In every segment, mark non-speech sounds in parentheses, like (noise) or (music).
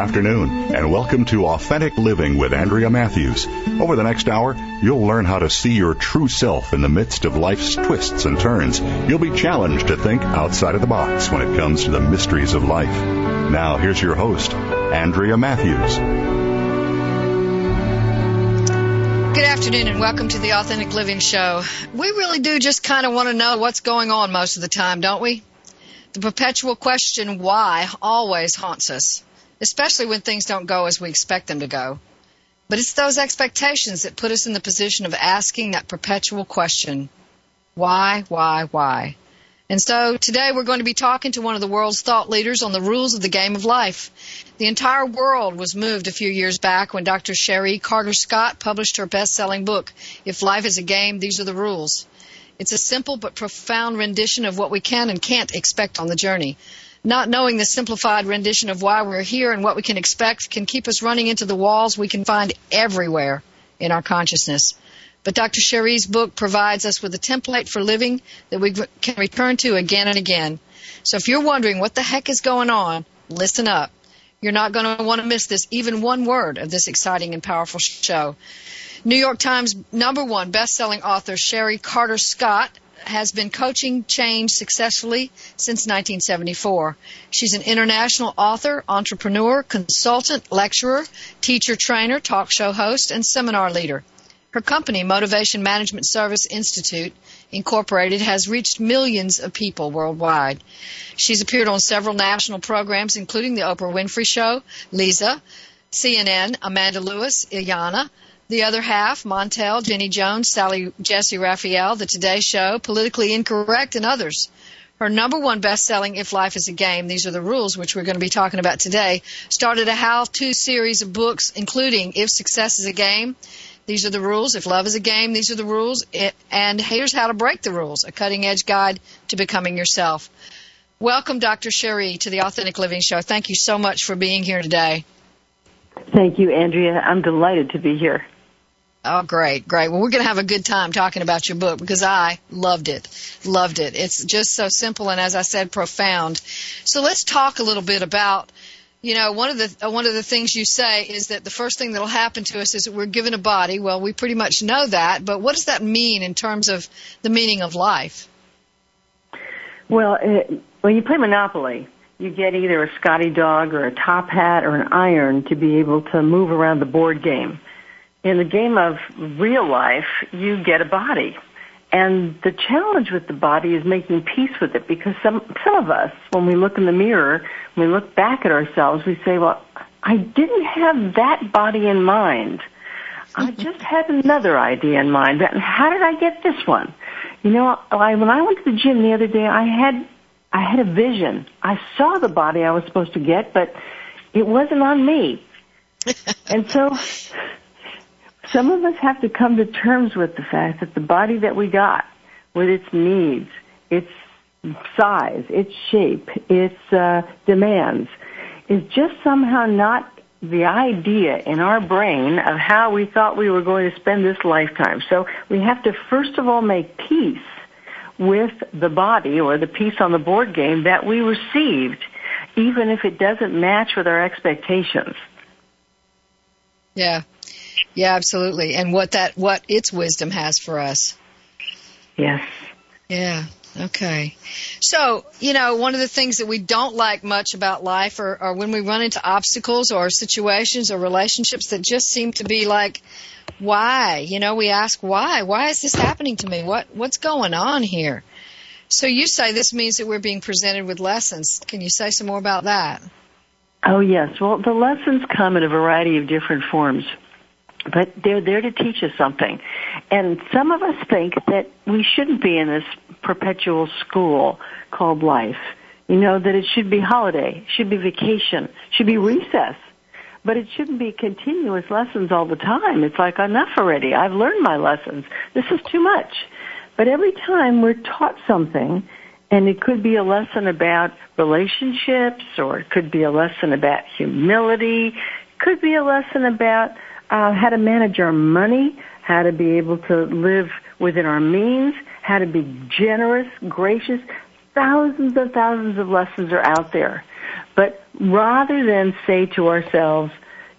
afternoon, and welcome to Authentic Living with Andrea Matthews. Over the next hour, you'll learn how to see your true self in the midst of life's twists and turns. You'll be challenged to think outside of the box when it comes to the mysteries of life. Now, here's your host, Andrea Matthews. Good afternoon and welcome to the Authentic Living Show. We really do just kind of want to know what's going on most of the time, don't we? The perpetual question why always haunts us, especially when things don't go as we expect them to go. But it's those expectations that put us in the position of asking that perpetual question why, why, why? And so today we're going to be talking to one of the world's thought leaders on the rules of the game of life. The entire world was moved a few years back when Dr. Cherie Carter Scott published her best-selling book, If Life is a Game, These Are the Rules. It's a simple but profound rendition of what we can and can't expect on the journey. Not knowing the simplified rendition of why we're here and what we can expect can keep us running into the walls we can find everywhere in our consciousness. But Dr. Cherie's book provides us with a template for living that we can return to again and again. So if you're wondering what the heck is going on, listen up. You're not going to want to miss this, even one word of this exciting and powerful show. New York Times number one best-selling author Cherie Carter Scott has been coaching change successfully since 1974. She's an international author, entrepreneur, consultant, lecturer, teacher trainer, talk show host, and seminar leader. Her company, Motivation Management Service Institute Incorporated, has reached millions of people worldwide. She's appeared on several national programs, including The Oprah Winfrey Show, Leeza, CNN, Amanda Lewis, Iyanla, the other half, Montel, Jenny Jones, Sally Jessy Raphael, The Today Show, Politically Incorrect, and others. Her number one best-selling If Life is a Game, These Are the Rules, which we're going to be talking about today, started a how-to series of books, including If Success is a Game, These Are the Rules, If Love is a Game, These Are the Rules, and Here's How to Break the Rules, a cutting-edge guide to becoming yourself. Welcome, Dr. Cherie, to the Authentic Living Show. Thank you so much for being here today. Thank you, Andrea. I'm delighted to be here. Oh, great, great. Well, we're going to have a good time talking about your book because I loved it. Loved it. It's just so simple and, as I said, profound. So let's talk a little bit about, you know, one of the, uh, one of the things you say is that the first thing that'll happen to us is that we're given a body. Well, we pretty much know that, but what does that mean in terms of the meaning of life? Well, uh, when you play Monopoly, you get either a Scotty dog or a top hat or an iron to be able to move around the board game in the game of real life, you get a body. And the challenge with the body is making peace with it because some, some of us, when we look in the mirror, when we look back at ourselves, we say, well, I didn't have that body in mind. I (laughs) just had another idea in mind. How did I get this one? You know, I, when I went to the gym the other day, I had, I had a vision. I saw the body I was supposed to get, but it wasn't on me. (laughs) and so some of us have to come to terms with the fact that the body that we got, with its needs, its size, its shape, its uh, demands, is just somehow not the idea in our brain of how we thought we were going to spend this lifetime. So we have to first of all make peace with the body or the piece on the board game that we received, even if it doesn't match with our expectations. Yeah, yeah, absolutely. And what that, what its wisdom has for us. Yes. Yeah. Okay. So, you know, one of the things that we don't like much about life are, are when we run into obstacles or situations or relationships that just seem to be like, why? You know, we ask why? Why is this happening to me? What, what's going on here? So you say this means that we're being presented with lessons. Can you say some more about that? Oh yes. Well, the lessons come in a variety of different forms but they're there to teach us something. And some of us think that we shouldn't be in this perpetual school called life. You know, that it should be holiday, should be vacation, should be recess. But it shouldn't be continuous lessons all the time. It's like enough already. I've learned my lessons. This is too much. But every time we're taught something, and it could be a lesson about relationships, or it could be a lesson about humility, could be a lesson about uh, how to manage our money, how to be able to live within our means, how to be generous, gracious. Thousands and thousands of lessons are out there. But rather than say to ourselves,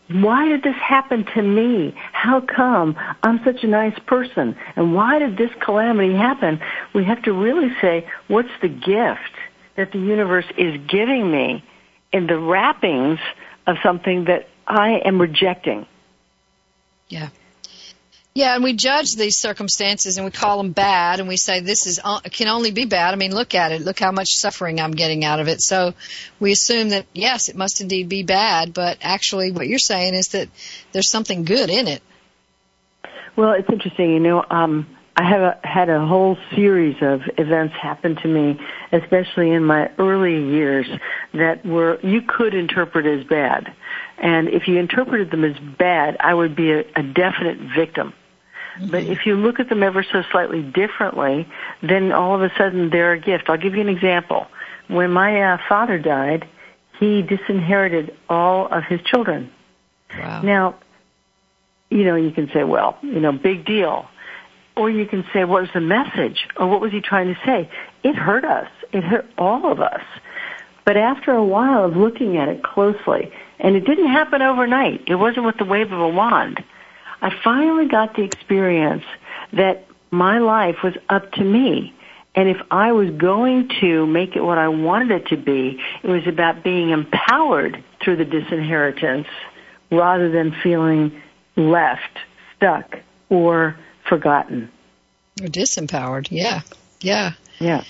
why did this happen to me? How come I'm such a nice person? And why did this calamity happen? We have to really say, what's the gift that the universe is giving me in the wrappings of something that I am rejecting? Yeah. Yeah, and we judge these circumstances and we call them bad and we say this is can only be bad. I mean, look at it. Look how much suffering I'm getting out of it. So we assume that yes, it must indeed be bad, but actually what you're saying is that there's something good in it. Well, it's interesting, you know, um I have a, had a whole series of events happen to me, especially in my early years, that were you could interpret as bad. And if you interpreted them as bad, I would be a, a definite victim. But if you look at them ever so slightly differently, then all of a sudden they're a gift. I'll give you an example. When my uh, father died, he disinherited all of his children. Wow. Now, you know, you can say, well, you know, big deal. Or you can say, what was the message? Or what was he trying to say? It hurt us. It hurt all of us. But after a while of looking at it closely, and it didn't happen overnight, it wasn't with the wave of a wand I finally got the experience that my life was up to me. And if I was going to make it what I wanted it to be, it was about being empowered through the disinheritance rather than feeling left, stuck, or forgotten. Or disempowered, yeah. Yeah. Yeah.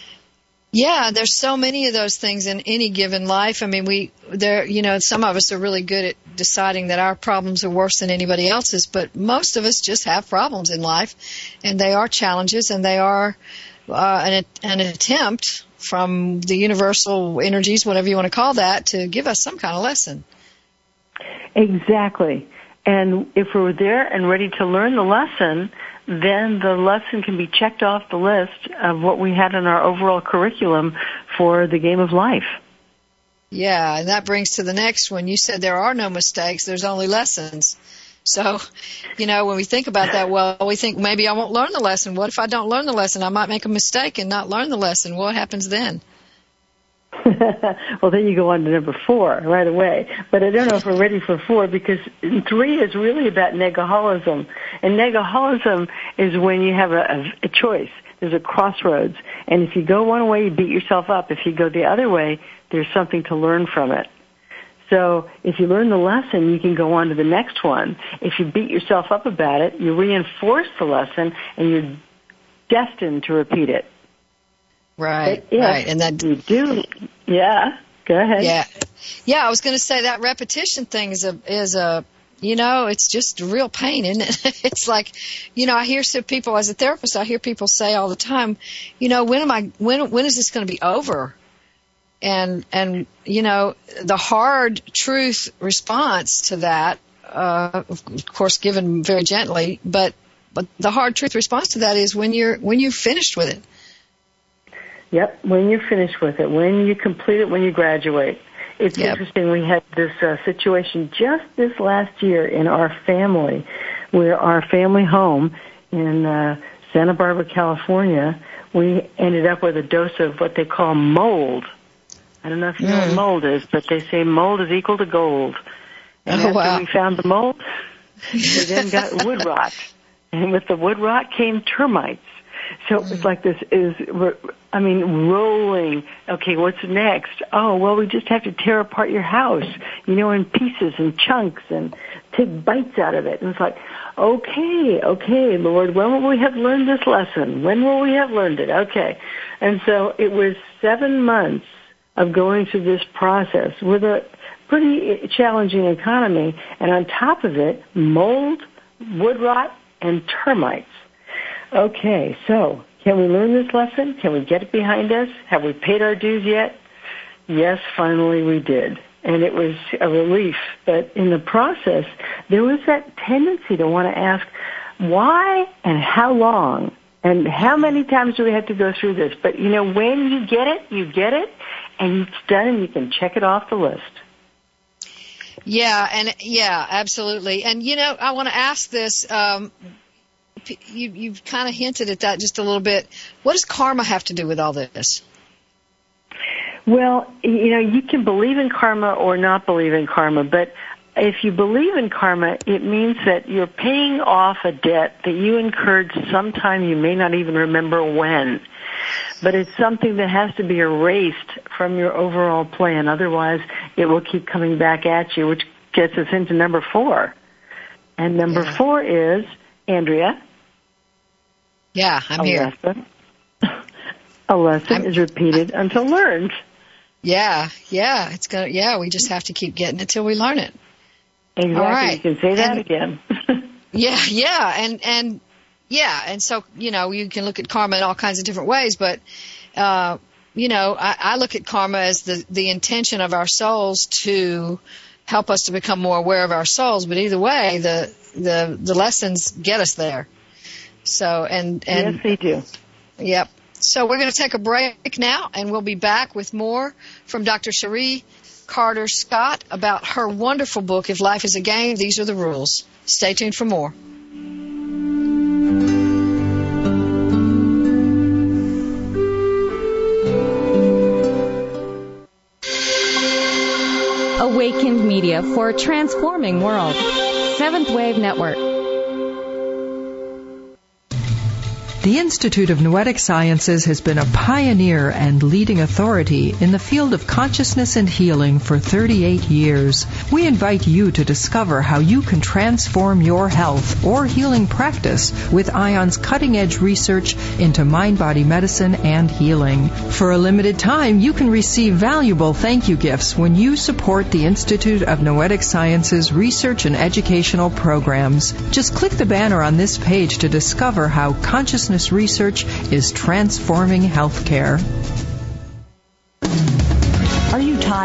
Yeah, there's so many of those things in any given life. I mean, we there, you know, some of us are really good at deciding that our problems are worse than anybody else's, but most of us just have problems in life, and they are challenges, and they are uh, an, an attempt from the universal energies, whatever you want to call that, to give us some kind of lesson. Exactly. And if we're there and ready to learn the lesson, then the lesson can be checked off the list of what we had in our overall curriculum for the game of life. Yeah, and that brings to the next one. You said there are no mistakes, there's only lessons. So, you know, when we think about that, well, we think maybe I won't learn the lesson. What if I don't learn the lesson? I might make a mistake and not learn the lesson. What happens then? (laughs) well, then you go on to number four right away. But I don't know if we're ready for four because three is really about negaholism. And negaholism is when you have a, a, choice. There's a crossroads. And if you go one way, you beat yourself up. If you go the other way, there's something to learn from it. So if you learn the lesson, you can go on to the next one. If you beat yourself up about it, you reinforce the lesson and you're destined to repeat it. Right, right, and that you do, yeah. Go ahead. Yeah, yeah. I was going to say that repetition thing is a is a you know it's just a real pain, isn't it? (laughs) it's like, you know, I hear some people as a therapist, I hear people say all the time, you know, when am I when when is this going to be over? And and you know, the hard truth response to that, uh, of course, given very gently, but but the hard truth response to that is when you're when you're finished with it Yep, when you're finished with it, when you complete it, when you graduate. It's yep. interesting. We had this uh, situation just this last year in our family, where our family home in uh, Santa Barbara, California, we ended up with a dose of what they call mold. I don't know if you know what mm. mold is, but they say mold is equal to gold. And oh, after wow. we found the mold, we then got wood rot. (laughs) And with the wood rot came termites. So it was like this is, I mean, rolling. Okay, what's next? Oh, well, we just have to tear apart your house, you know, in pieces and chunks and take bites out of it. And it's like, okay, okay, Lord, when will we have learned this lesson? When will we have learned it? Okay. And so it was seven months of going through this process with a pretty challenging economy. And on top of it, mold, wood rot, and termites. Okay, so can we learn this lesson? Can we get it behind us? Have we paid our dues yet? Yes, finally we did. And it was a relief. But in the process, there was that tendency to want to ask, why and how long? And how many times do we have to go through this? But you know, when you get it, you get it, and it's done and you can check it off the list. Yeah, and yeah, absolutely. And you know, I want to ask this. Um, you you've kind of hinted at that just a little bit. What does karma have to do with all this? Well, you know, you can believe in karma or not believe in karma, but if you believe in karma, it means that you're paying off a debt that you incurred sometime you may not even remember when. But it's something that has to be erased from your overall plan. Otherwise, it will keep coming back at you, which gets us into number four. And number yeah. four is, Andrea. Yeah, I'm a here. Lesson. (laughs) a lesson I'm, is repeated I, until learned. Yeah, yeah, it's gonna. Yeah, we just have to keep getting it till we learn it. Exactly. All right. You can say that and, again. (laughs) yeah, yeah, and and yeah, and so you know you can look at karma in all kinds of different ways, but uh, you know I, I look at karma as the the intention of our souls to help us to become more aware of our souls. But either way, the the the lessons get us there. So and and yes, they do. Yep. So we're going to take a break now, and we'll be back with more from Dr. Cherie Carter Scott about her wonderful book, If Life is a Game, These Are the Rules. Stay tuned for more. Awakened Media for a transforming world. Seventh Wave Network. The Institute of Noetic Sciences has been a pioneer and leading authority in the field of consciousness and healing for 38 years. We invite you to discover how you can transform your health or healing practice with IONS' cutting edge research into mind body medicine and healing. For a limited time, you can receive valuable thank you gifts when you support the Institute of Noetic Sciences research and educational programs. Just click the banner on this page to discover how consciousness consciousness research is transforming healthcare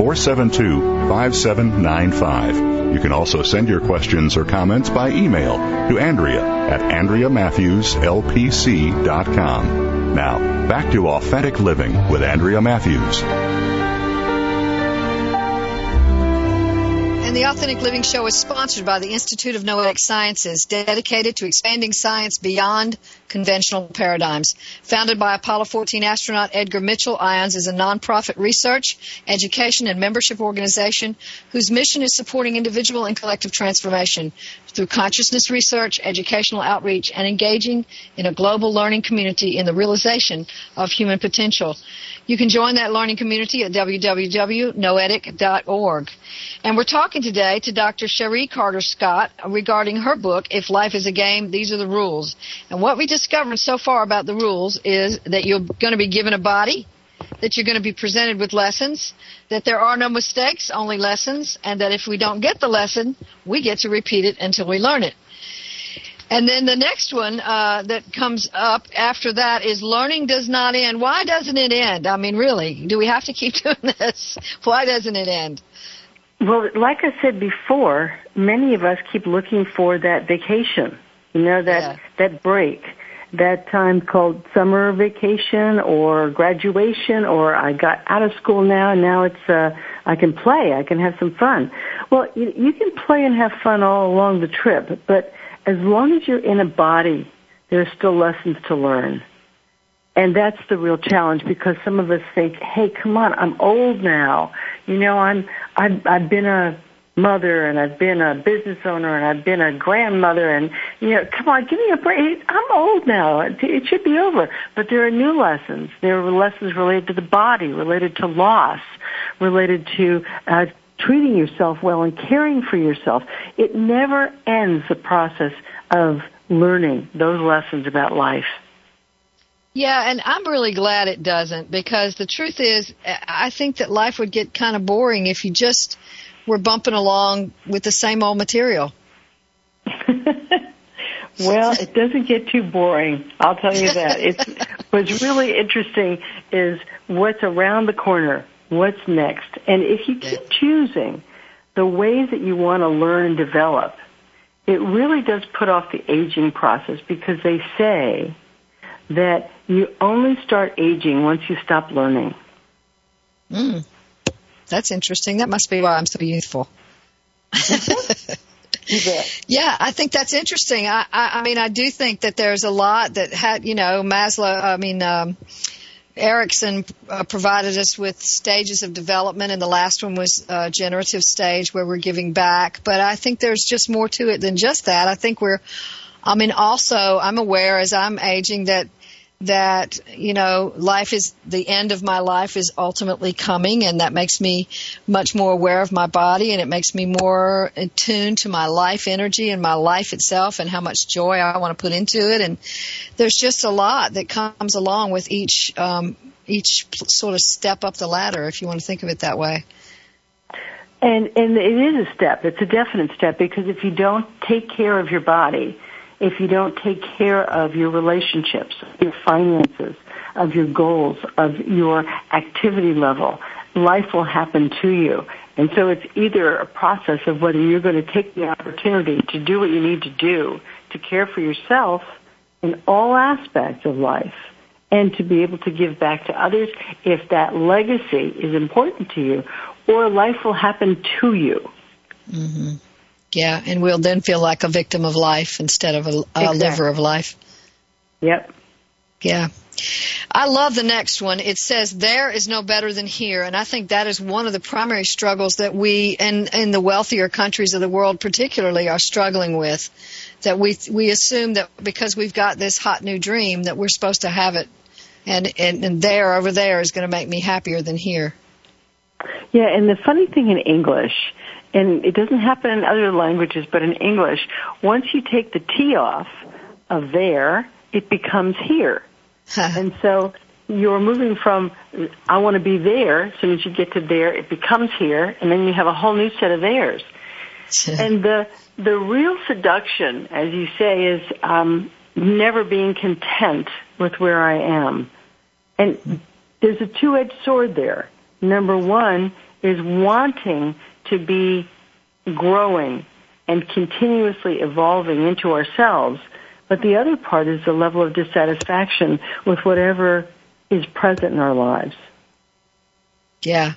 472 5795. You can also send your questions or comments by email to Andrea at AndreaMatthewsLPC.com. Now, back to Authentic Living with Andrea Matthews. And the Authentic Living Show is sponsored by the Institute of Noetic Sciences, dedicated to expanding science beyond conventional paradigms. Founded by Apollo 14 astronaut Edgar Mitchell, IONS is a nonprofit research, education, and membership organization whose mission is supporting individual and collective transformation through consciousness research, educational outreach, and engaging in a global learning community in the realization of human potential. You can join that learning community at www.noetic.org. And we're talking today to Dr. Cherie Carter Scott regarding her book, If Life is a Game, These Are the Rules. And what we discovered so far about the rules is that you're going to be given a body, that you're going to be presented with lessons, that there are no mistakes, only lessons, and that if we don't get the lesson, we get to repeat it until we learn it. And then the next one uh, that comes up after that is learning does not end. Why doesn't it end? I mean, really, do we have to keep (laughs) doing this? Why doesn't it end? Well, like I said before, many of us keep looking for that vacation. You know that yeah. that break, that time called summer vacation or graduation, or I got out of school now. And now it's uh, I can play. I can have some fun. Well, you, you can play and have fun all along the trip, but as long as you're in a body, there are still lessons to learn. And that's the real challenge because some of us think, hey, come on, I'm old now. You know, I'm, I've, I've been a mother and I've been a business owner and I've been a grandmother and you know, come on, give me a break. I'm old now. It should be over. But there are new lessons. There are lessons related to the body, related to loss, related to uh, treating yourself well and caring for yourself. It never ends the process of learning those lessons about life. Yeah, and I'm really glad it doesn't because the truth is, I think that life would get kind of boring if you just were bumping along with the same old material. (laughs) well, it doesn't get too boring. I'll tell you that. (laughs) It's what's really interesting is what's around the corner. What's next? And if you keep choosing the ways that you want to learn and develop, it really does put off the aging process because they say that you only start aging once you stop learning. Mm. That's interesting. That must be why I'm so youthful. (laughs) yeah, I think that's interesting. I, I, I mean, I do think that there's a lot that had, you know, Maslow. I mean, um, Erikson uh, provided us with stages of development, and the last one was uh, generative stage where we're giving back. But I think there's just more to it than just that. I think we're, I mean, also I'm aware as I'm aging that that you know life is the end of my life is ultimately coming and that makes me much more aware of my body and it makes me more attuned to my life energy and my life itself and how much joy I want to put into it. And there's just a lot that comes along with each um, each sort of step up the ladder if you want to think of it that way. And and it is a step. It's a definite step because if you don't take care of your body if you don't take care of your relationships, your finances, of your goals, of your activity level, life will happen to you. And so it's either a process of whether you're going to take the opportunity to do what you need to do to care for yourself in all aspects of life and to be able to give back to others if that legacy is important to you or life will happen to you. Mm-hmm. Yeah, and we'll then feel like a victim of life instead of a, a exactly. liver of life. Yep. Yeah. I love the next one. It says, there is no better than here. And I think that is one of the primary struggles that we, and in the wealthier countries of the world particularly, are struggling with. That we, we assume that because we've got this hot new dream that we're supposed to have it. And, and, and there, over there is going to make me happier than here. Yeah, and the funny thing in English and it doesn't happen in other languages, but in English, once you take the T off of there, it becomes here. and so you're moving from I want to be there. As soon as you get to there, it becomes here, and then you have a whole new set of theirs. and the the real seduction, as you say, is um, never being content with where I am. And there's a two-edged sword there. Number one is wanting to be growing and continuously evolving into ourselves. But the other part is the level of dissatisfaction with whatever is present in our lives. Yeah.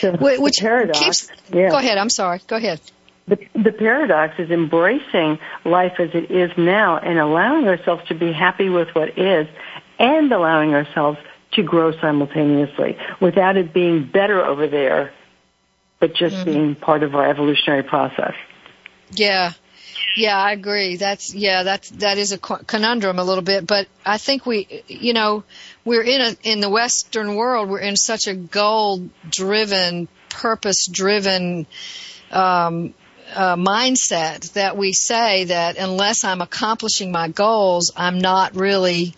So Which paradox, keeps, yeah. go ahead, I'm sorry, go ahead. The, the paradox is embracing life as it is now and allowing ourselves to be happy with what is and allowing ourselves to grow simultaneously without it being better over there but just mm-hmm. being part of our evolutionary process. Yeah. Yeah, I agree. That's yeah, that's that is a conundrum a little bit, but I think we, you know, we're in a in the Western world, we're in such a goal-driven, purpose-driven um, uh, mindset that we say that unless I'm accomplishing my goals, I'm not really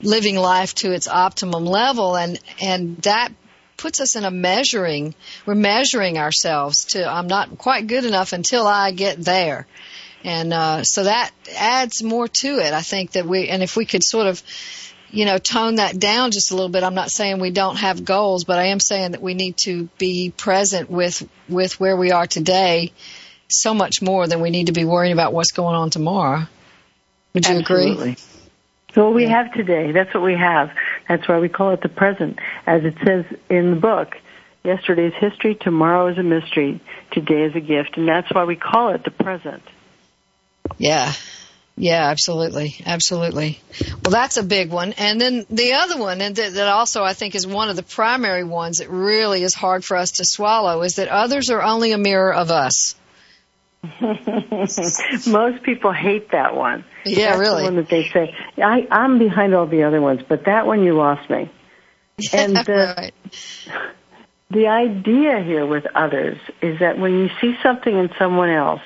living life to its optimum level, and and that puts us in a measuring, we're measuring ourselves to, I'm not quite good enough until I get there. And, uh, so that adds more to it. I think that we, and if we could sort of, you know, tone that down just a little bit. I'm not saying we don't have goals, but I am saying that we need to be present with, with where we are today so much more than we need to be worrying about what's going on tomorrow. Would you Absolutely. agree? So what we have today, that's what we have. That's why we call it the present. As it says in the book, yesterday's history, tomorrow is a mystery, today is a gift, and that's why we call it the present. Yeah. Yeah, absolutely. Absolutely. Well, that's a big one. And then the other one, and that, also I think is one of the primary ones that really is hard for us to swallow, is that others are only a mirror of us. (laughs) Most people hate that one. Yeah, That's really. The one that they say, I, I'm behind all the other ones, but that one you lost me. (laughs) And the, right. the idea here with others is that when you see something in someone else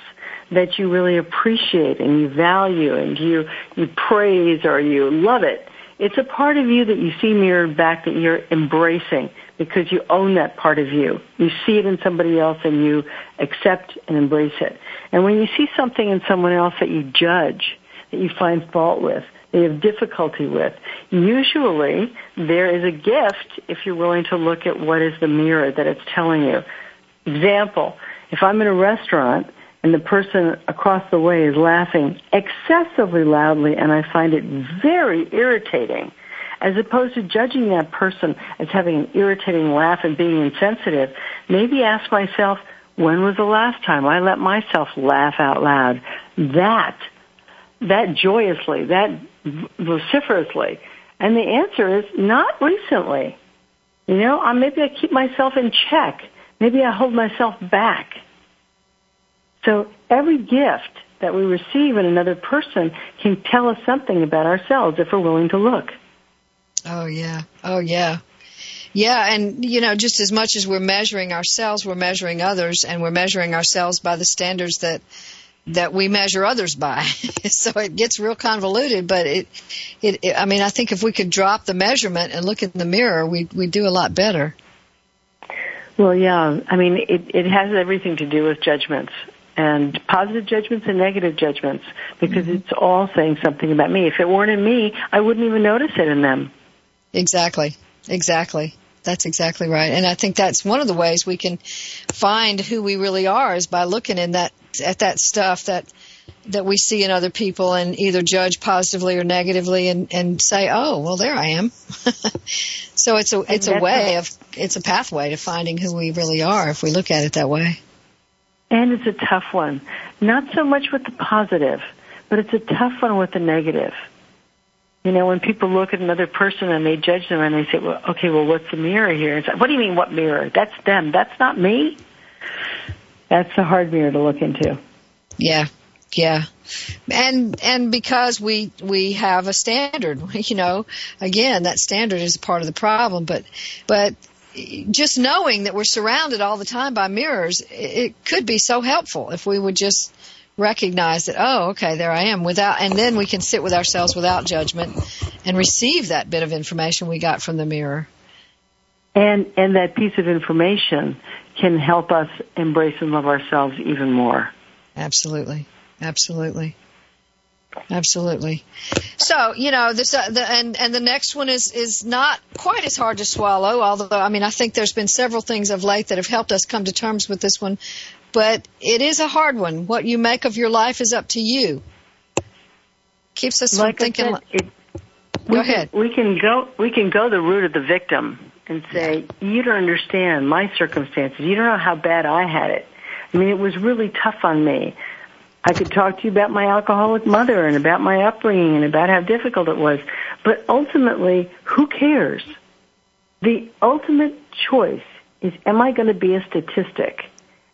that you really appreciate and you value and you, you praise or you love it, it's a part of you that you see mirrored back that you're embracing because you own that part of you. You see it in somebody else and you accept and embrace it. And when you see something in someone else that you judge, that you find fault with, that you have difficulty with, usually there is a gift if you're willing to look at what is the mirror that it's telling you. Example, if I'm in a restaurant and the person across the way is laughing excessively loudly and I find it very irritating, as opposed to judging that person as having an irritating laugh and being insensitive, maybe ask myself, when was the last time I let myself laugh out loud? That, that joyously, that vociferously. And the answer is not recently. You know, maybe I keep myself in check. Maybe I hold myself back. So every gift that we receive in another person can tell us something about ourselves if we're willing to look. Oh yeah. Oh yeah. Yeah, and you know, just as much as we're measuring ourselves, we're measuring others, and we're measuring ourselves by the standards that that we measure others by. (laughs) so it gets real convoluted, but it, it, it, I mean, I think if we could drop the measurement and look in the mirror, we we do a lot better. Well, yeah. I mean, it it has everything to do with judgments and positive judgments and negative judgments because mm-hmm. it's all saying something about me. If it weren't in me, I wouldn't even notice it in them. Exactly. Exactly. That's exactly right. And I think that's one of the ways we can find who we really are is by looking in that at that stuff that that we see in other people and either judge positively or negatively and and say, "Oh, well there I am." (laughs) so it's a it's a way of it's a pathway to finding who we really are if we look at it that way. And it's a tough one. Not so much with the positive, but it's a tough one with the negative. You know, when people look at another person and they judge them and they say, well, okay, well, what's the mirror here? It's like, what do you mean, what mirror? That's them. That's not me. That's a hard mirror to look into. Yeah. Yeah. And, and because we, we have a standard, (laughs) you know, again, that standard is part of the problem, but, but just knowing that we're surrounded all the time by mirrors, it could be so helpful if we would just recognize that, oh, okay, there I am without, and then we can sit with ourselves without judgment and receive that bit of information we got from the mirror. And, and that piece of information can help us embrace and love ourselves even more. Absolutely. Absolutely. Absolutely. So you know this, uh, the, and and the next one is is not quite as hard to swallow. Although I mean I think there's been several things of late that have helped us come to terms with this one, but it is a hard one. What you make of your life is up to you. Keeps us like from thinking. Said, it, go we ahead. Can, we can go. We can go the route of the victim and say, "You don't understand my circumstances. You don't know how bad I had it. I mean, it was really tough on me." I could talk to you about my alcoholic mother and about my upbringing and about how difficult it was. But ultimately, who cares? The ultimate choice is am I going to be a statistic?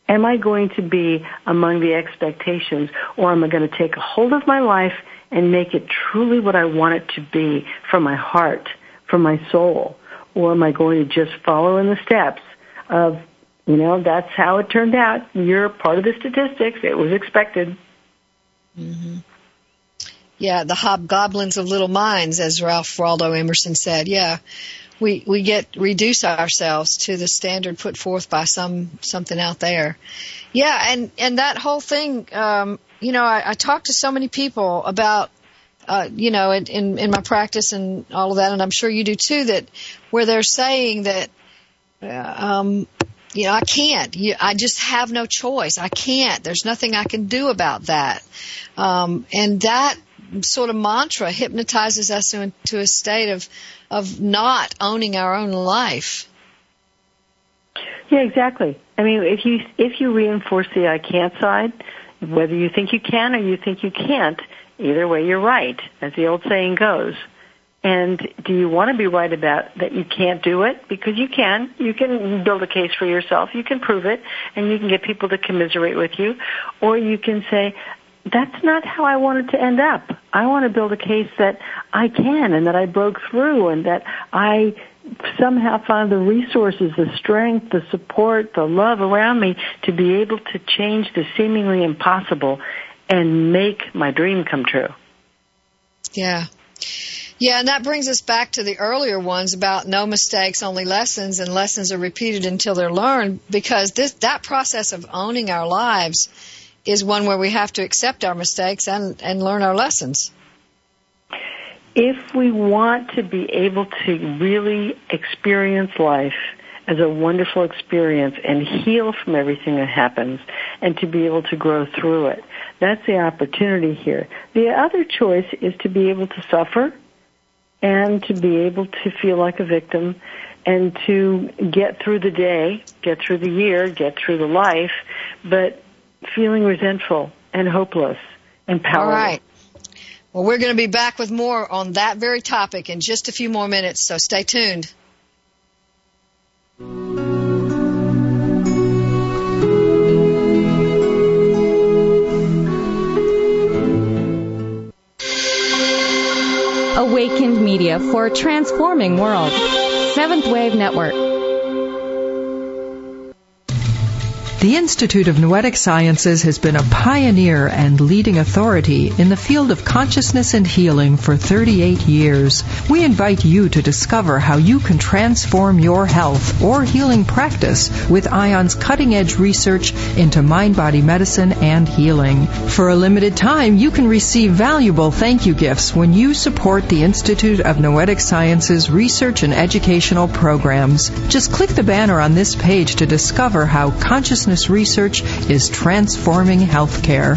Am I going to be among the expectations or am I going to take a hold of my life and make it truly what I want it to be from my heart, from my soul? Or am I going to just follow in the steps of you know, that's how it turned out. You're part of the statistics. It was expected. Mm-hmm. Yeah, the hobgoblins of little minds, as Ralph Waldo Emerson said. Yeah, we we get reduce ourselves to the standard put forth by some something out there. Yeah, and and that whole thing. Um, you know, I, I talk to so many people about uh, you know, in, in, in my practice and all of that, and I'm sure you do too, that where they're saying that, uh, um, you know, I can't. You, I just have no choice. I can't. There's nothing I can do about that. Um, and that sort of mantra hypnotizes us into a state of of not owning our own life. Yeah, exactly. I mean, if you if you reinforce the I can't side, whether you think you can or you think you can't, either way you're right, as the old saying goes. And do you want to be right about that you can't do it? Because you can. You can build a case for yourself. You can prove it and you can get people to commiserate with you. Or you can say, that's not how I wanted to end up. I want to build a case that I can and that I broke through and that I somehow found the resources, the strength, the support, the love around me to be able to change the seemingly impossible and make my dream come true. Yeah. Yeah, and that brings us back to the earlier ones about no mistakes, only lessons, and lessons are repeated until they're learned because this that process of owning our lives is one where we have to accept our mistakes and, and learn our lessons. If we want to be able to really experience life as a wonderful experience and heal from everything that happens and to be able to grow through it, that's the opportunity here. The other choice is to be able to suffer and to be able to feel like a victim and to get through the day, get through the year, get through the life, but feeling resentful and hopeless and powerless. All right. Well, we're going to be back with more on that very topic in just a few more minutes, so stay tuned. Awakened Media for a transforming world. Seventh Wave Network. The Institute of Noetic Sciences has been a pioneer and leading authority in the field of consciousness and healing for 38 years. We invite you to discover how you can transform your health or healing practice with IONS' cutting edge research into mind body medicine and healing. For a limited time, you can receive valuable thank you gifts when you support the Institute of Noetic Sciences research and educational programs. Just click the banner on this page to discover how consciousness consciousness research is transforming healthcare.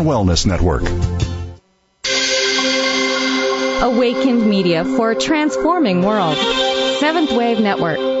and Wellness Network. Awakened Media for a transforming world. Seventh Wave Network.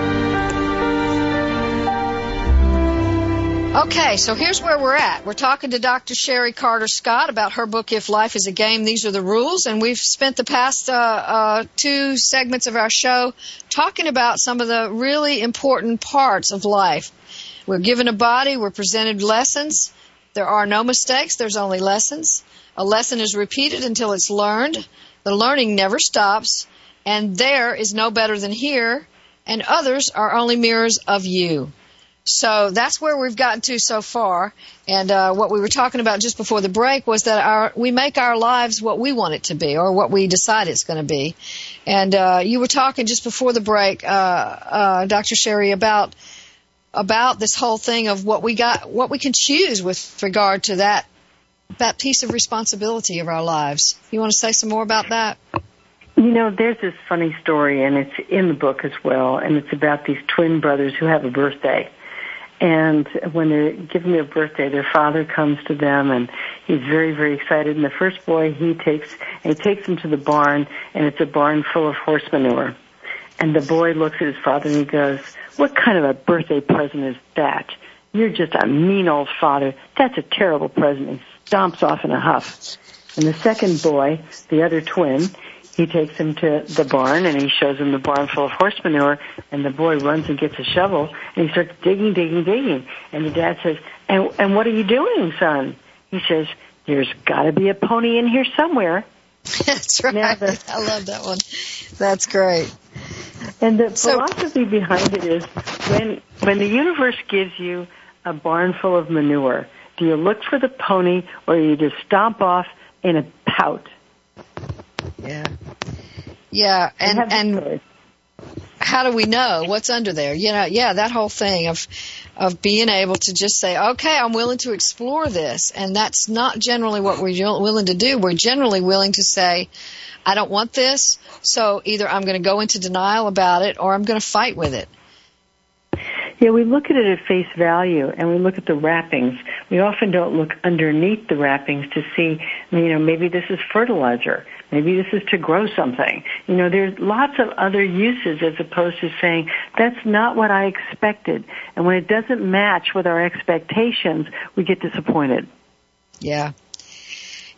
Okay, so here's where we're at. We're talking to Dr. Cherie Carter Scott about her book, If Life is a Game, These Are the Rules. And we've spent the past uh, uh, two segments of our show talking about some of the really important parts of life. We're given a body, we're presented lessons. There are no mistakes, there's only lessons. A lesson is repeated until it's learned. The learning never stops. And there is no better than here. And others are only mirrors of you. So that's where we've gotten to so far. And uh, what we were talking about just before the break was that our we make our lives what we want it to be, or what we decide it's going to be. And uh, you were talking just before the break, uh, uh Dr. Cherie, about about this whole thing of what we got, what we can choose with regard to that that piece of responsibility of our lives. You want to say some more about that? You know, there's this funny story, and it's in the book as well, and it's about these twin brothers who have a birthday and when they're giving their birthday, their father comes to them and he's very, very excited. And the first boy he takes, he takes him to the barn and it's a barn full of horse manure. And the boy looks at his father and he goes, what kind of a birthday present is that? You're just a mean old father. That's a terrible present. He stomps off in a huff. And the second boy, the other twin, he takes him to the barn and he shows him the barn full of horse manure and the boy runs and gets a shovel and he starts digging, digging, digging. And the dad says, and, and what are you doing, son? He says, there's gotta be a pony in here somewhere. (laughs) That's right. The, I love that one. That's great. And the so, philosophy behind it is when when the universe gives you a barn full of manure, do you look for the pony or do you just stomp off in a pout? Yeah. Yeah, and and how do we know what's under there? You know, yeah, that whole thing of of being able to just say, okay, I'm willing to explore this, and that's not generally what we're willing to do. We're generally willing to say, I don't want this, so either I'm going to go into denial about it or I'm going to fight with it. Yeah, we look at it at face value and we look at the wrappings. We often don't look underneath the wrappings to see, you know, maybe this is fertilizer. Maybe this is to grow something. You know, there's lots of other uses as opposed to saying, that's not what I expected. And when it doesn't match with our expectations, we get disappointed. Yeah.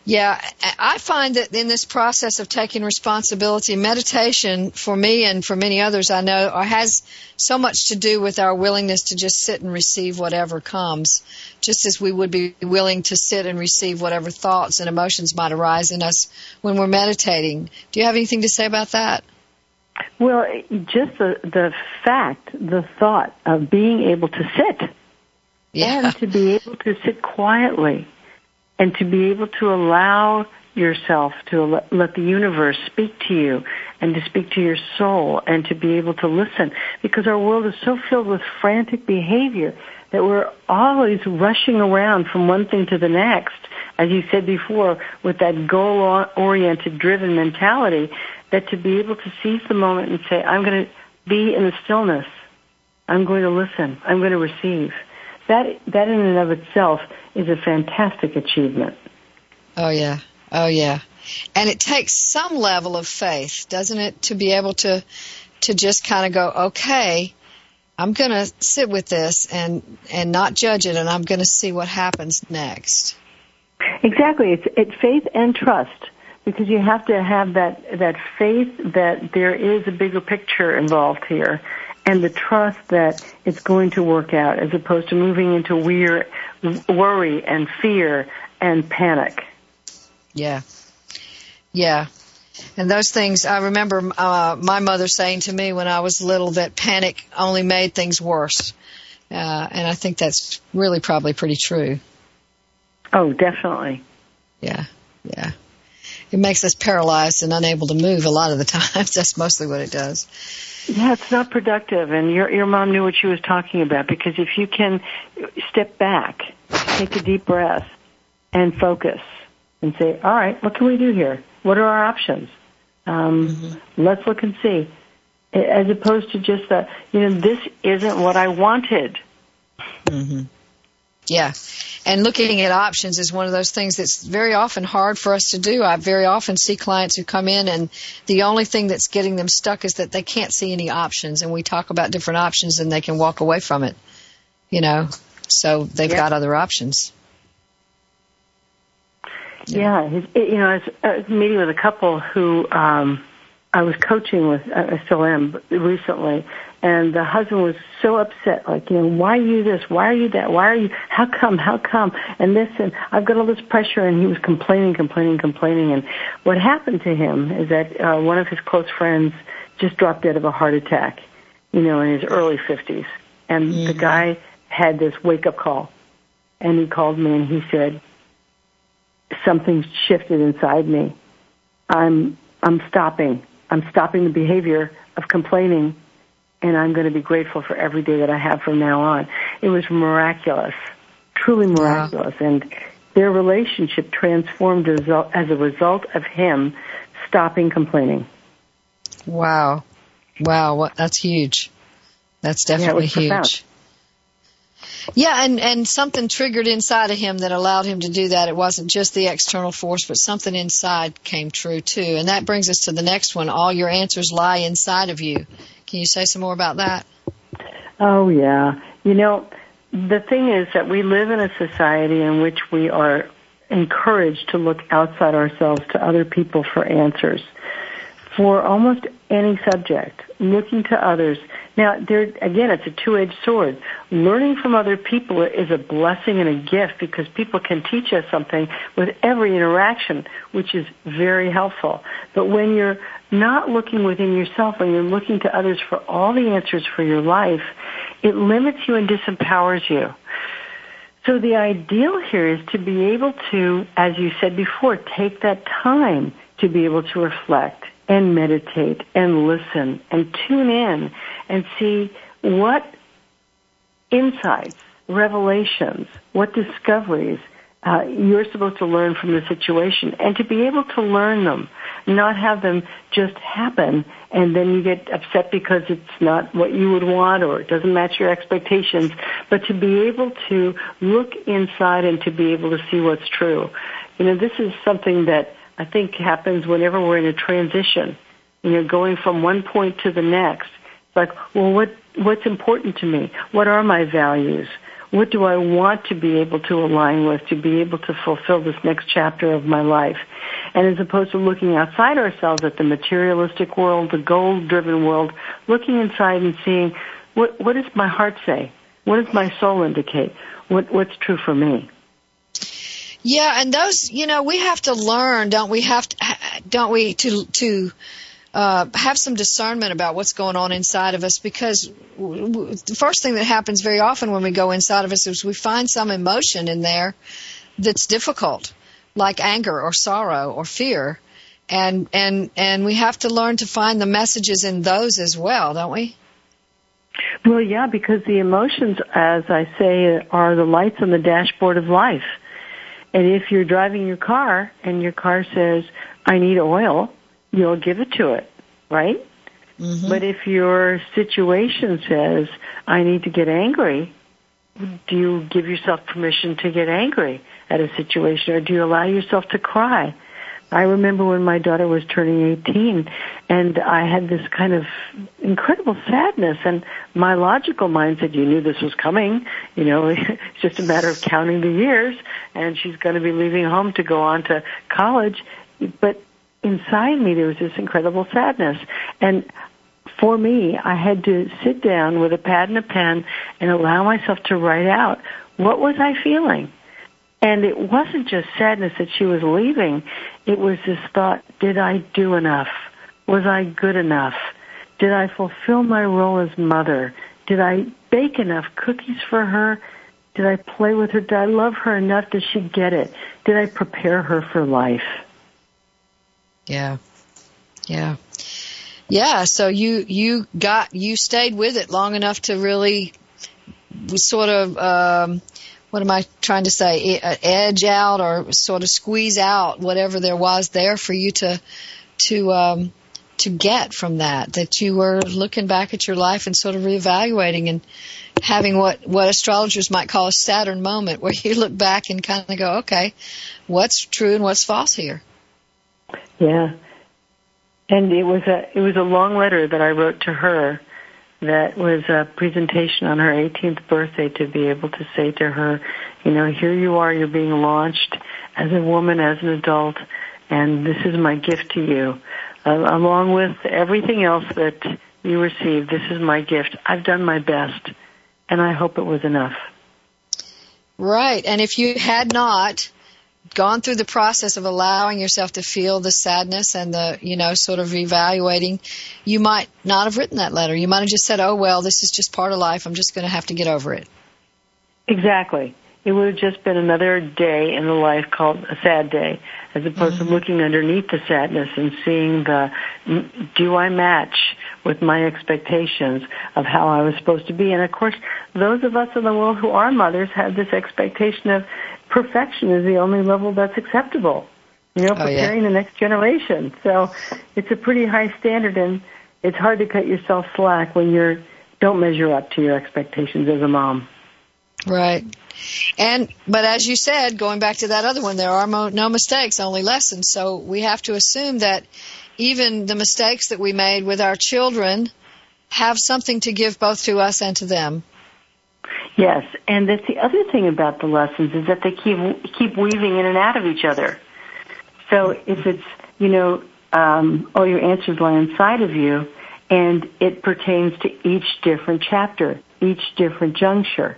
Yeah, I find that in this process of taking responsibility, meditation for me and for many others I know uh, has so much to do with our willingness to just sit and receive whatever comes, just as we would be willing to sit and receive whatever thoughts and emotions might arise in us when we're meditating. Do you have anything to say about that? Well, just the the fact, the thought of being able to sit yeah. and to be able to sit quietly and to be able to allow yourself to let the universe speak to you and to speak to your soul and to be able to listen. Because our world is so filled with frantic behavior that we're always rushing around from one thing to the next as you said before with that goal oriented driven mentality that to be able to seize the moment and say i'm going to be in the stillness. I'm going to listen. I'm going to receive that that in and of itself is a fantastic achievement. Oh yeah. Oh yeah. And it takes some level of faith, doesn't it, to be able to to just kind of go, okay, I'm going to sit with this and and not judge it and I'm going to see what happens next. Exactly. It's it's faith and trust because you have to have that that faith that there is a bigger picture involved here and the trust that it's going to work out as opposed to moving into weird worry and fear and panic. Yeah. Yeah. And those things, I remember uh, my mother saying to me when I was little that panic only made things worse. Uh, and I think that's really probably pretty true. Oh, definitely. Yeah, yeah. It makes us paralyzed and unable to move a lot of the (laughs) times. That's mostly what it does. Yeah, it's not productive, and your your mom knew what she was talking about because if you can step back, take a deep breath, and focus, and say, "All right, what can we do here? What are our options? Um, mm-hmm. Let's look and see," as opposed to just that, you know, this isn't what I wanted. Mm-hmm. Yeah. And looking at options is one of those things that's very often hard for us to do. I very often see clients who come in and the only thing that's getting them stuck is that they can't see any options and we talk about different options and they can walk away from it. You know, so they've got other options. Yeah, yeah it, you know, I was, I was meeting with a couple who um I was coaching with, I still am recently, and the husband was so upset, like, you know, why are you this? Why are you that? Why are you, how come, how come? And this, and I've got all this pressure, and he was complaining, complaining, complaining. And what happened to him is that uh, one of his close friends just dropped dead of a heart attack, you know, in his early 50s. And mm-hmm. the guy had this wake up call. And he called me and he said, something shifted inside me. I'm, I'm stopping. I'm stopping the behavior of complaining and I'm going to be grateful for every day that I have from now on. It was miraculous, truly miraculous, wow. and their relationship transformed as a result of him stopping complaining. Wow, wow, that's huge. That's definitely yeah, huge. Profound. Yeah, and and something triggered inside of him that allowed him to do that. It wasn't just the external force, but something inside came true too. And that brings us to the next one. All your answers lie inside of you. Can you say some more about that? Oh, yeah. You know, the thing is that we live in a society in which we are encouraged to look outside ourselves to other people for answers. for almost any subject, looking to others. Now, there again, it's a two-edged sword. Learning from other people is a blessing and a gift because people can teach us something with every interaction, which is very helpful. But when you're not looking within yourself, when you're looking to others for all the answers for your life, it limits you and disempowers you. So the ideal here is to be able to, as you said before, take that time to be able to reflect and meditate and listen and tune in and see what insights, revelations, what discoveries uh, you're supposed to learn from the situation and to be able to learn them, not have them just happen and then you get upset because it's not what you would want or it doesn't match your expectations, but to be able to look inside and to be able to see what's true. You know, this is something that I think happens whenever we're in a transition. You know, going from one point to the next. It's like, well, what what's important to me? What are my values? What do I want to be able to align with to be able to fulfill this next chapter of my life? And as opposed to looking outside ourselves at the materialistic world, the goal-driven world, looking inside and seeing what what does my heart say? What does my soul indicate? What what's true for me? Yeah, and those, you know, we have to learn, don't we? Have to, don't we, to to uh, have some discernment about what's going on inside of us because w- w- the first thing that happens very often when we go inside of us is we find some emotion in there that's difficult, like anger or sorrow or fear, and and and we have to learn to find the messages in those as well, don't we? Well, yeah, because the emotions, as I say, are the lights on the dashboard of life and if you're driving your car and your car says, I need oil, you'll give it to it, right? Mm-hmm. But if your situation says, I need to get angry, do you give yourself permission to get angry at a situation or do you allow yourself to cry? I remember when my daughter was turning 18 and I had this kind of incredible sadness and my logical mind said, you knew this was coming. You know, (laughs) it's just a matter of counting the years and she's going to be leaving home to go on to college. But inside me there was this incredible sadness and for me, I had to sit down with a pad and a pen and allow myself to write out what was I feeling? And it wasn't just sadness that she was leaving. It was this thought, did I do enough? Was I good enough? Did I fulfill my role as mother? Did I bake enough cookies for her? Did I play with her? Did I love her enough? Did she get it? Did I prepare her for life? Yeah. Yeah. Yeah, so you you got you stayed with it long enough to really sort of um what am I trying to say, edge out or sort of squeeze out whatever there was there for you to, to, um, to get from that, that you were looking back at your life and sort of reevaluating and having what, what astrologers might call a Saturn moment where you look back and kind of go, okay, what's true and what's false here? Yeah. And it was a, it was a long letter that I wrote to her that was a presentation on her 18th birthday to be able to say to her, you know, here you are, you're being launched as a woman, as an adult, and this is my gift to you. Uh, along with everything else that you received, this is my gift. I've done my best, and I hope it was enough. Right, and if you had not, gone through the process of allowing yourself to feel the sadness and the, you know, sort of evaluating, you might not have written that letter. You might have just said, oh, well, this is just part of life. I'm just going to have to get over it. Exactly. It would have just been another day in the life called a sad day, as opposed mm-hmm. to looking underneath the sadness and seeing the, do I match with my expectations of how I was supposed to be? And of course, those of us in the world who are mothers have this expectation of perfection is the only level that's acceptable. You know, preparing oh, yeah. the next generation. So it's a pretty high standard and it's hard to cut yourself slack when you're don't measure up to your expectations as a mom. Right. And but as you said, going back to that other one, there are mo- no mistakes, only lessons. So we have to assume that even the mistakes that we made with our children have something to give both to us and to them. Yes, and that's the other thing about the lessons is that they keep keep weaving in and out of each other. So if it's you know um, all your answers lie inside of you, and it pertains to each different chapter, each different juncture.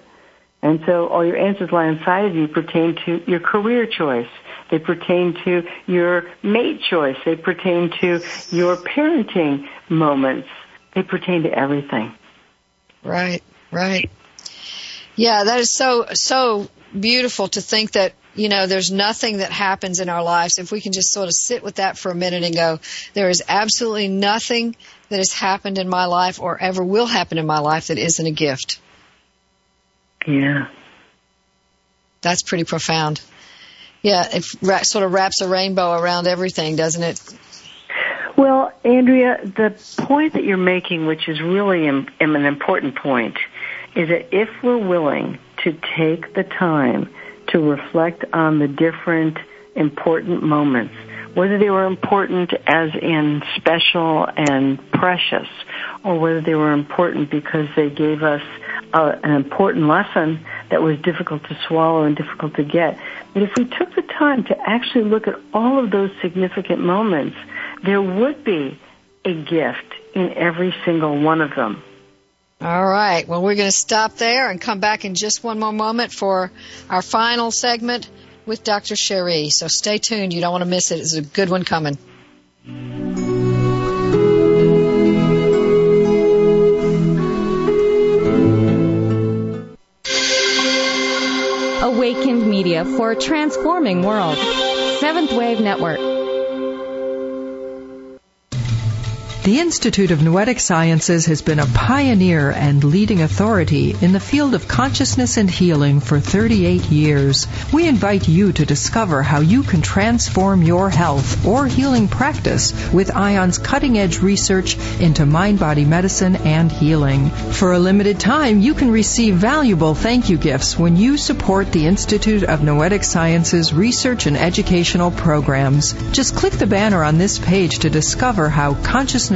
And so all your answers lie inside of you pertain to your career choice. They pertain to your mate choice. They pertain to your parenting moments. They pertain to everything. Right, right. Yeah, that is so, so beautiful to think that, you know, there's nothing that happens in our lives. If we can just sort of sit with that for a minute and go, there is absolutely nothing that has happened in my life or ever will happen in my life that isn't a gift. Yeah. That's pretty profound. Yeah, it sort of wraps a rainbow around everything, doesn't it? Well, Andrea, the point that you're making, which is really an important point, is that if we're willing to take the time to reflect on the different important moments, whether they were important as in special and precious, or whether they were important because they gave us an important lesson that was difficult to swallow and difficult to get. But if we took the time to actually look at all of those significant moments, there would be a gift in every single one of them. All right. Well, we're going to stop there and come back in just one more moment for our final segment with Dr. Cherie. So stay tuned. You don't want to miss it. It's a good one coming. Awakened Media for a transforming world. Seventh Wave Network. The Institute of Noetic Sciences has been a pioneer and leading authority in the field of consciousness and healing for 38 years. We invite you to discover how you can transform your health or healing practice with IONS' cutting edge research into mind body medicine and healing. For a limited time, you can receive valuable thank you gifts when you support the Institute of Noetic Sciences research and educational programs. Just click the banner on this page to discover how consciousness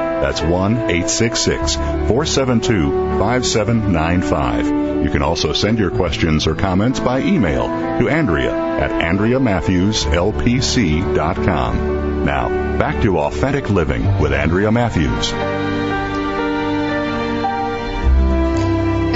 That's 1 866 472 5795. You can also send your questions or comments by email to Andrea at AndreaMatthewsLPC.com. Now, back to Authentic Living with Andrea Matthews.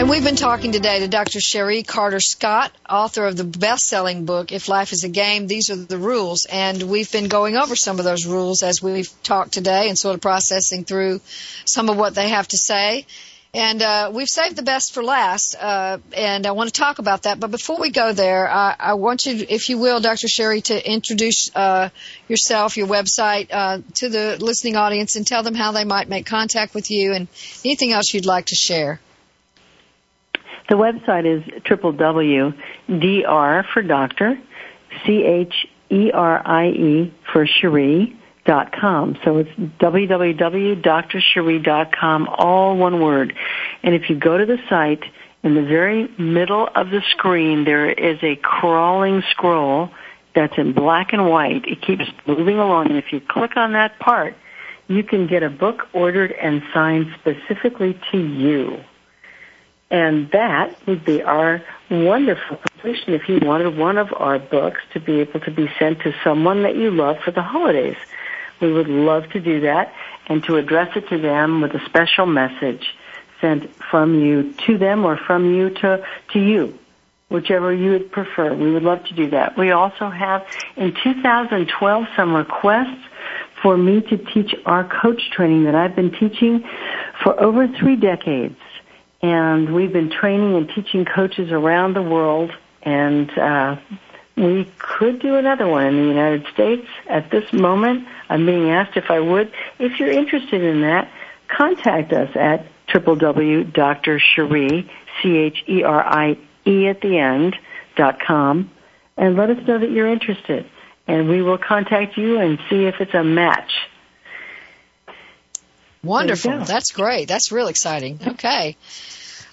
And we've been talking today to Dr. Cherie Carter-Scott, author of the best-selling book, If Life is a Game, These Are the Rules. And we've been going over some of those rules as we've talked today and sort of processing through some of what they have to say. And uh, we've saved the best for last, uh, and I want to talk about that. But before we go there, I, I want you, if you will, Dr. Sherry, to introduce uh, yourself, your website, uh, to the listening audience, and tell them how they might make contact with you, and anything else you'd like to share. The website is www.dr for doctor, C-H-E-R-I-E for Cherie dot com. So it's www.drcherie.com, all one word. And if you go to the site, in the very middle of the screen, there is a crawling scroll that's in black and white. It keeps moving along, and if you click on that part, you can get a book ordered and signed specifically to you. And that would be our wonderful completion if you wanted one of our books to be able to be sent to someone that you love for the holidays. we would love to do that and to address it to them with a special message sent from you to them or from you to, to you, whichever you would prefer. We would love to do that. We also have in 2012 some requests for me to teach our coach training that I've been teaching for over three decades. And we've been training and teaching coaches around the world and uh, we could do another one in the United States. At this moment, I'm being asked if I would. If you're interested in that, contact us at www.drcherie, C-H-E-R-I-E at the end, dot com, and let us know that you're interested. And we will contact you and see if it's a match. Wonderful. That's great. That's real exciting. Okay.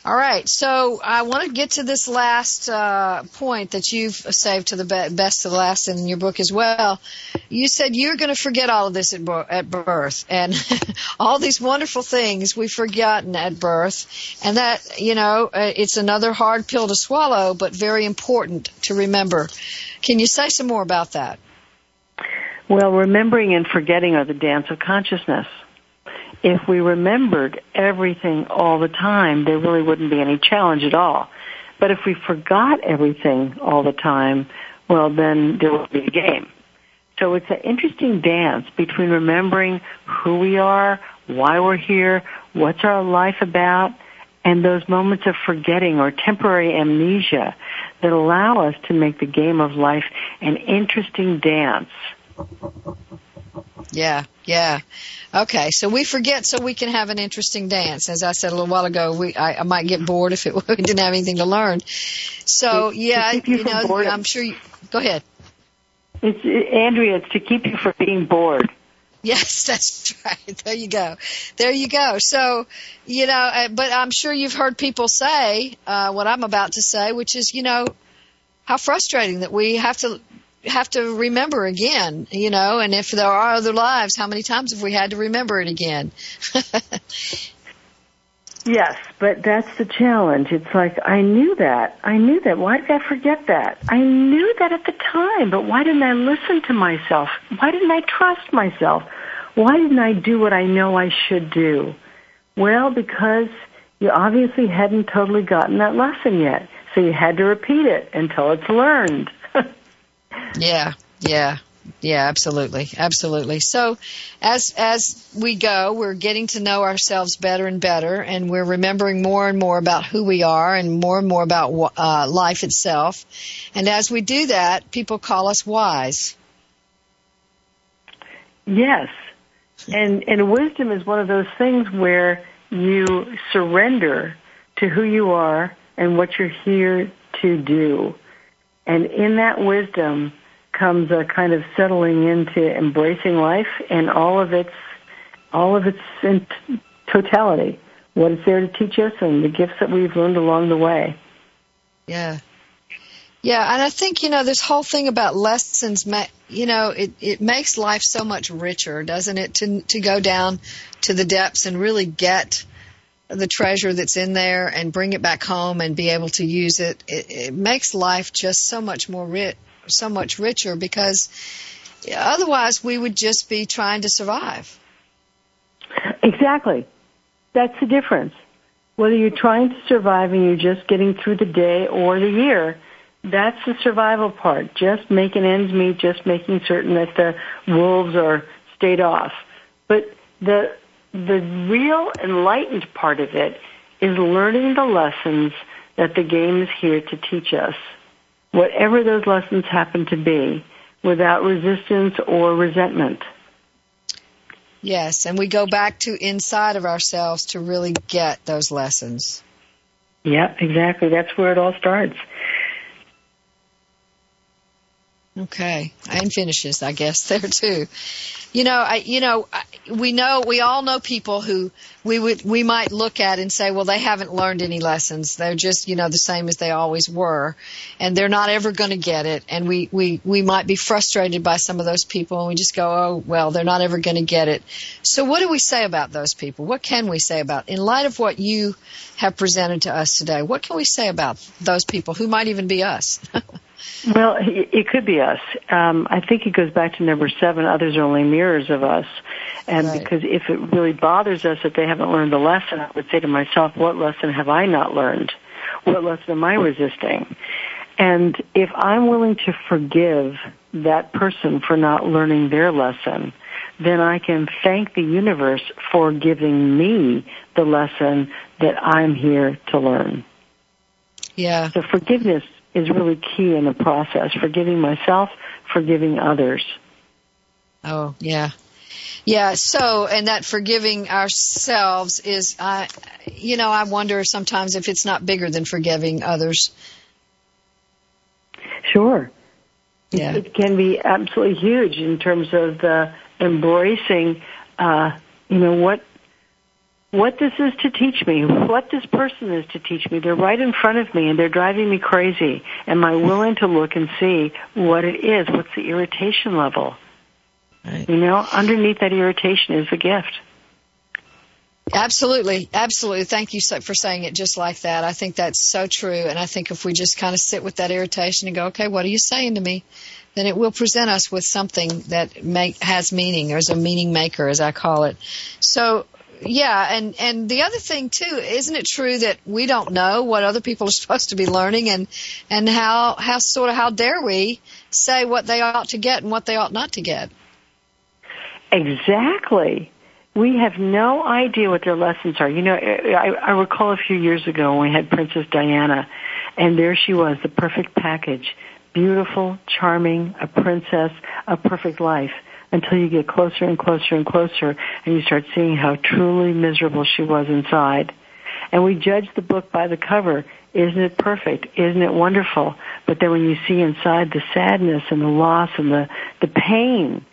All right, so I want to get to this last uh, point that you've saved to the be- best of the last in your book as well. You said you're going to forget all of this at, bo- at birth, and (laughs) all these wonderful things we've forgotten at birth, and that you know uh, it's another hard pill to swallow, but very important to remember. Can you say some more about that? Well, remembering and forgetting are the dance of consciousness if we remembered everything all the time, there really wouldn't be any challenge at all. But if we forgot everything all the time, well, then there would be a game. So it's an interesting dance between remembering who we are, why we're here, what's our life about, and those moments of forgetting or temporary amnesia that allow us to make the game of life an interesting dance. Yeah, yeah. Okay, so we forget so we can have an interesting dance. As I said a little while ago, we I, I might get bored if it (laughs) we didn't have anything to learn. So yeah, you, you know, bored. I'm sure. you Go ahead. It's Andrea. It's to keep you from being bored. Yes, (laughs) that's right. There you go. There you go. So, you know, uh, but I'm sure you've heard people say uh, what I'm about to say, which is, you know, how frustrating that we have to have to remember again, you know, and if there are other lives, how many times have we had to remember it again? (laughs) yes, but that's the challenge. It's like, I knew that. I knew that. Why did I forget that? I knew that at the time, but why didn't I listen to myself? Why didn't I trust myself? Why didn't I do what I know I should do? Well, because you obviously hadn't totally gotten that lesson yet. So you had to repeat it until it's learned. Yeah, yeah. Yeah, absolutely. Absolutely. So as as we go, we're getting to know ourselves better and better and we're remembering more and more about who we are and more and more about uh, life itself. And as we do that, people call us wise. Yes. And and wisdom is one of those things where you surrender to who you are and what you're here to do. And in that wisdom comes a kind of settling into embracing life and all of its, all of its in totality, what it's there to teach us and the gifts that we've learned along the way. Yeah. Yeah, and I think, you know, this whole thing about lessons, you know, it, it makes life so much richer, doesn't it, to, to go down to the depths and really get the treasure that's in there and bring it back home and be able to use it. It, it makes life just so much more rich, so much richer because otherwise we would just be trying to survive. Exactly. That's the difference. Whether you're trying to survive and you're just getting through the day or the year, that's the survival part. Just making ends meet, just making certain that the wolves are stayed off. But the the real enlightened part of it is learning the lessons that the game is here to teach us, whatever those lessons happen to be, without resistance or resentment. Yes, and we go back to inside of ourselves to really get those lessons. Yeah, exactly. That's where it all starts. Okay, and finishes, I guess, (laughs) there too. You know, I, you know, we know, we all know people who we would, we might look at and say, well, they haven't learned any lessons. They're just, you know, the same as they always were, and they're not ever going to get it. And we, we, we might be frustrated by some of those people, and we just go, oh, well, they're not ever going to get it. So, what do we say about those people? What can we say about, in light of what you have presented to us today? What can we say about those people who might even be us? (laughs) Well, it could be us. Um, I think it goes back to number seven. Others are only mirrors of us. And right. because if it really bothers us that they haven't learned the lesson, I would say to myself, what lesson have I not learned? What lesson am I resisting? And if I'm willing to forgive that person for not learning their lesson, then I can thank the universe for giving me the lesson that I'm here to learn. Yeah. So forgiveness is really key in the process. Forgiving myself, forgiving others. Oh, yeah. Yeah, so, and that forgiving ourselves is, I, you know, I wonder sometimes if it's not bigger than forgiving others. Sure. Yeah. It, can be absolutely huge in terms of the embracing, uh, you know, what what this is to teach me, what this person is to teach me. They're right in front of me and they're driving me crazy. Am I willing to look and see what it is? What's the irritation level? Right. You know, underneath that irritation is a gift. Absolutely, absolutely. Thank you for saying it just like that. I think that's so true, and I think if we just kind of sit with that irritation and go, "Okay, what are you saying to me?" then it will present us with something that make, has meaning, or is a meaning maker, as I call it. So, yeah, and and the other thing too, isn't it true that we don't know what other people are (laughs) supposed to be learning, and and how how sort of how dare we say what they ought to get and what they ought not to get? Exactly. We have no idea what their lessons are. You know, I, I recall a few years ago when we had Princess Diana, and there she was, the perfect package. Beautiful, charming, a princess, a perfect life until you get closer and closer and closer and you start seeing how truly miserable she was inside. And we judge the book by the cover. Isn't it perfect? Isn't it wonderful? But then when you see inside the sadness and the loss and the, the pain,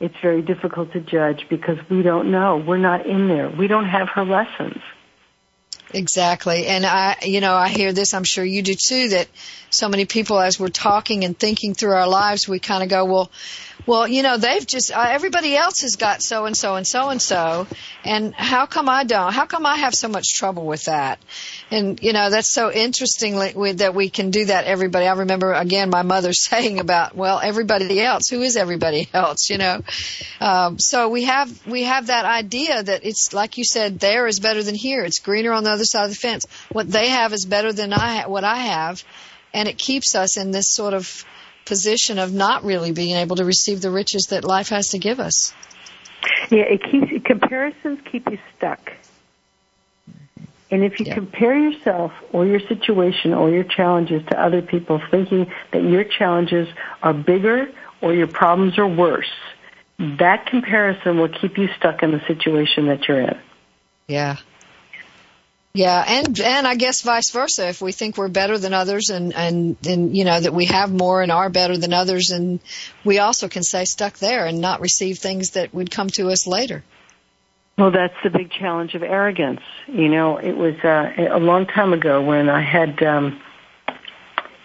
it's very difficult to judge because we don't know. We're not in there. We don't have her lessons. Exactly. And I, you know, I hear this, I'm sure you do too, that so many people as we're talking and thinking through our lives, we kind of go, well, well, you know, they've just uh, everybody else has got so and so and so and so, and how come I don't? How come I have so much trouble with that? And you know, that's so interesting that we can do that. Everybody, I remember again my mother (laughs) saying about, well, everybody else. Who is everybody else? You know, um, so we have we have that idea that it's like you said, there is better than here. It's greener on the other side of the fence. What they have is better than I what I have, and it keeps us in this sort of position of not really being able to receive the riches that life has to give us. Yeah, it keeps comparisons keep you stuck. And if you yeah. compare yourself or your situation or your challenges to other people thinking that your challenges are bigger or your problems are worse, that comparison will keep you stuck in the situation that you're in. Yeah. Yeah, and and I guess vice versa. If we think we're better than others, and and and you know that we have more and are better than others, and we also can stay stuck there and not receive things that would come to us later. Well, that's the big challenge of arrogance. You know, it was uh, a long time ago when I had um,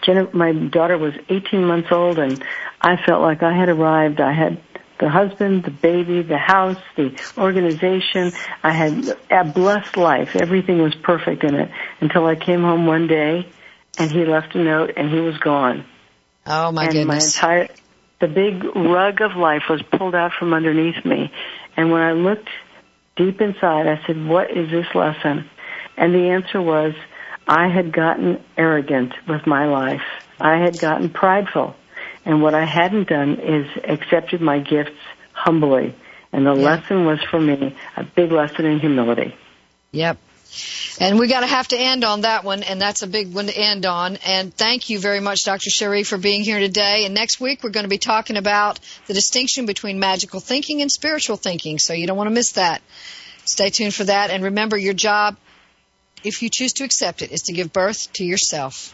Jenna, my daughter was 18 months old, and I felt like I had arrived. I had the husband, the baby, the house, the organization. I had a blessed life. Everything was perfect in it until I came home one day and he left a note and he was gone. Oh my and goodness. My entire, the big rug of life was pulled out from underneath me. And when I looked deep inside, I said, what is this lesson? And the answer was, I had gotten arrogant with my life. I had gotten prideful. And what I hadn't done is accepted my gifts humbly. And the yeah. lesson was for me a big lesson in humility. Yep. And we got to have to end on that one, and that's a big one to end on. And thank you very much, Dr. Cherie, for being here today. And next week we're going to be talking about the distinction between magical thinking and spiritual thinking. So you don't want to miss that. Stay tuned for that. And remember, your job, if you choose to accept it, is to give birth to yourself.